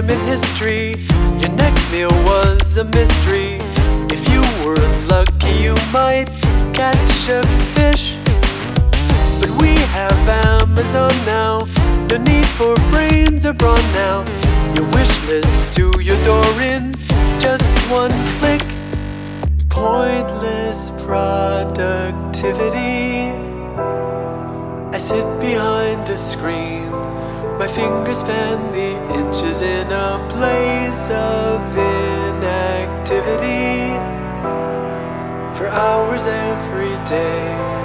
time in history. Your next meal was a mystery. If you were lucky, you might catch a fish. But we have Amazon now. No need for brains or now. Your wish list to your door in just one click. Pointless productivity. I sit behind a screen my fingers fan the inches in a place of inactivity for hours every day.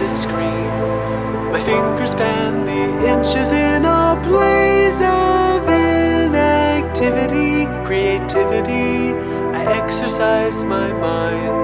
discreet. My fingers span the inches in a blaze of inactivity, creativity. I exercise my mind.